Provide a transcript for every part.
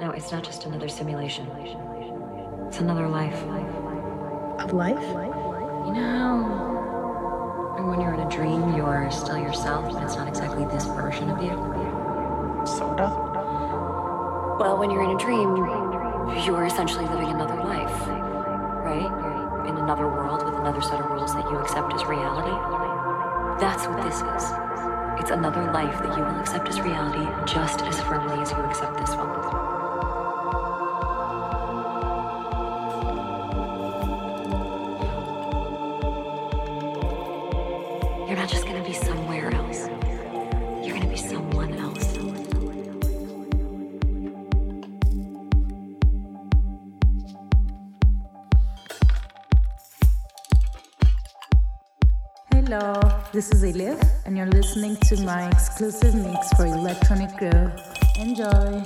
No, it's not just another simulation. It's another life. Of life? You know, when you're in a dream, you're still yourself, and it's not exactly this version of you. Sorta. Well, when you're in a dream, you're essentially living another life, right? You're in another world with another set of rules that you accept as reality. That's what this is. It's another life that you will accept as reality just as firmly as you accept this one. Listening to my exclusive mix for Electronic Groove. Enjoy!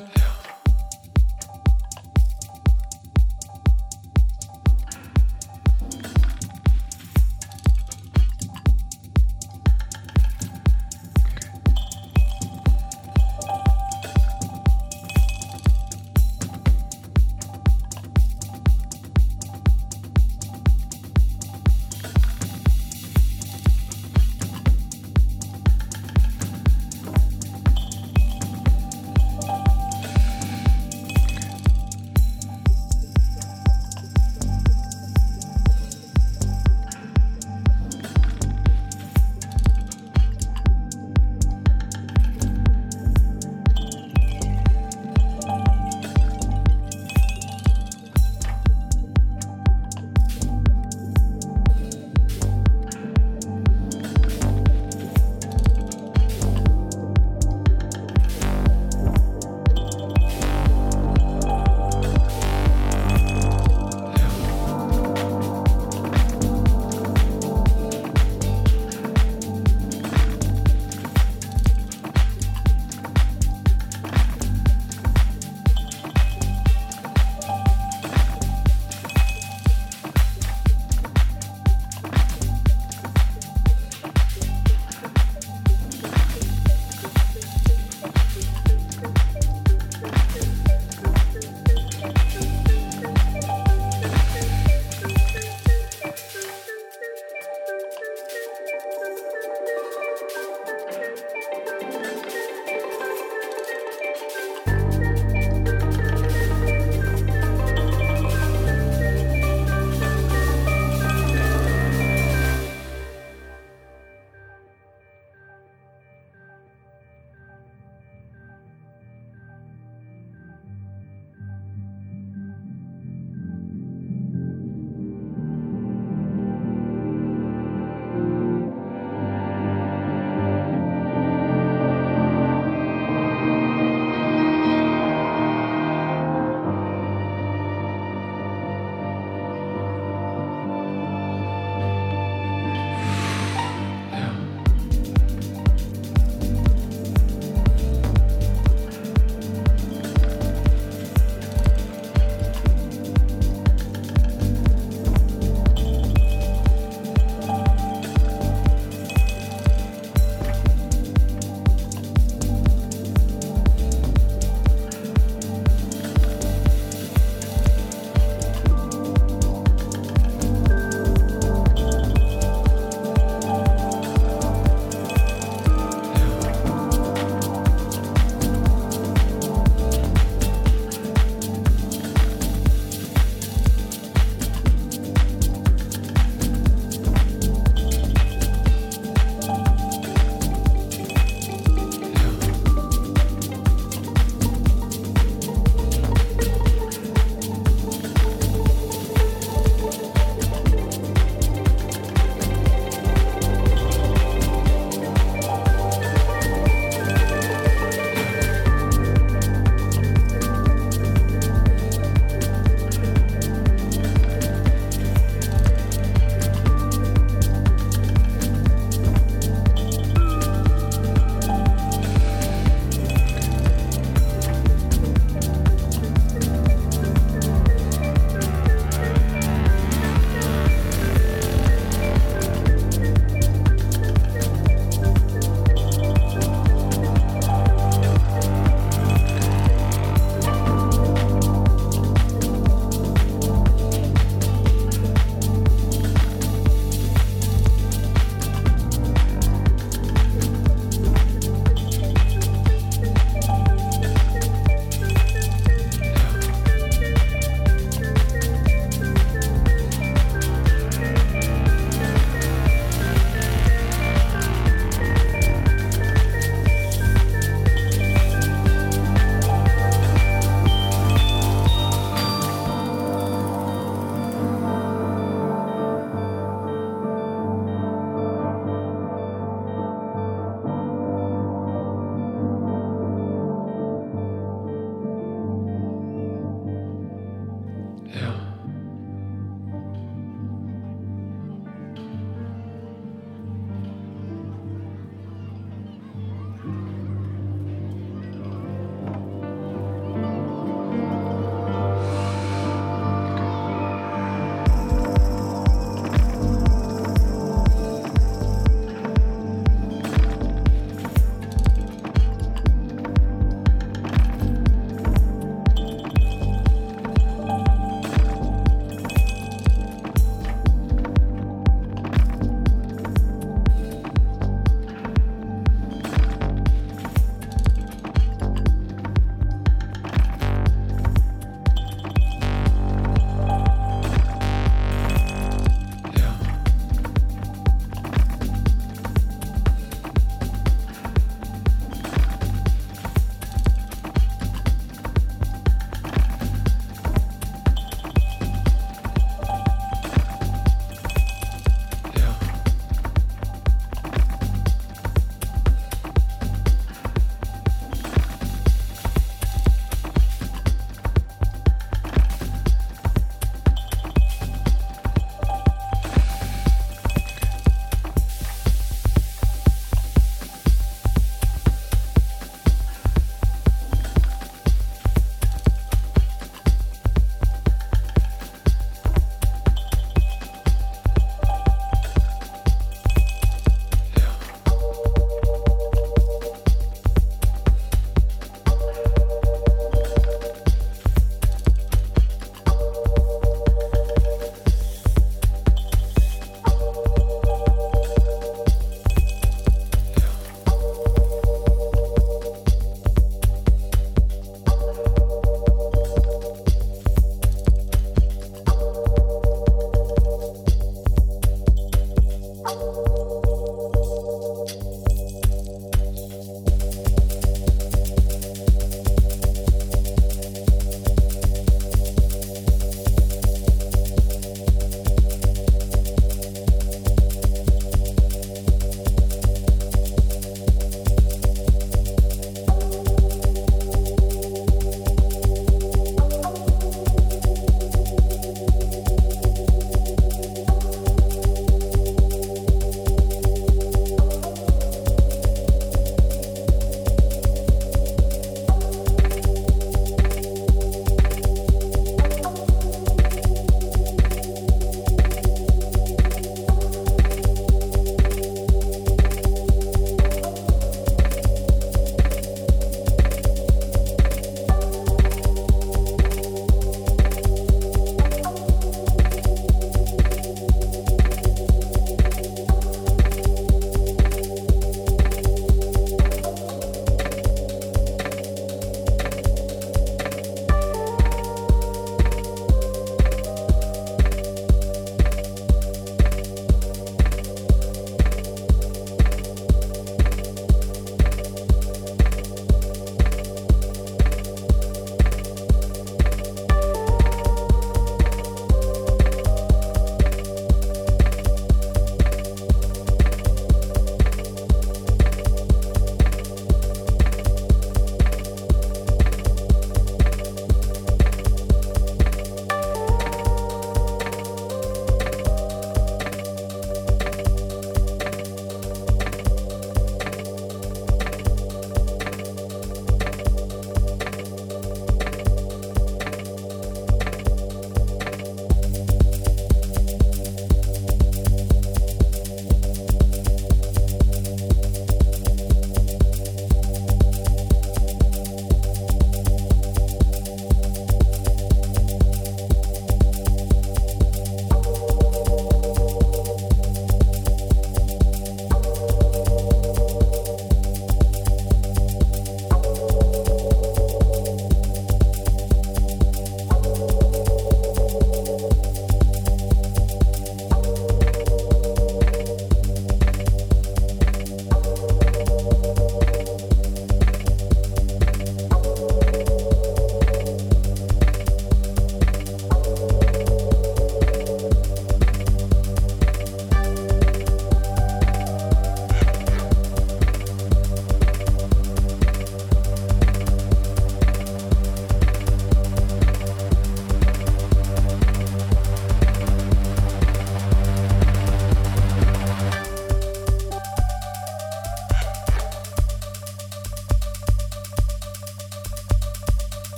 Ja.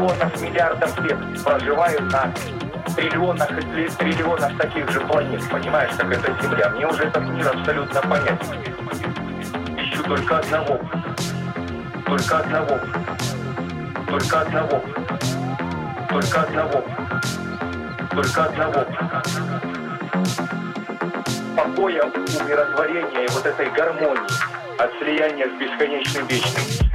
100 триллионов миллиардов лет проживаю на триллионах и триллионах таких же планет. Понимаешь, как это Земля? Мне уже этот мир абсолютно понятен. Ищу только одного. Только одного. Только одного. Только одного. Только одного. Покоя, умиротворения и вот этой гармонии от слияния с бесконечным вечным.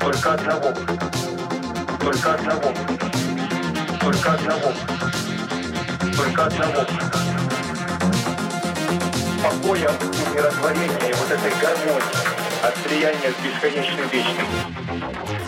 Только одного. Только одного. Только одного. Только одного. Покоя и миротворения вот этой гармонии от слияния с бесконечным вечным.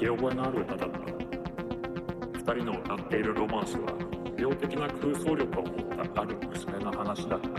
き覚えのある歌だった2人の歌っているロマンスは病的な空想力を持ったある娘の話だ。った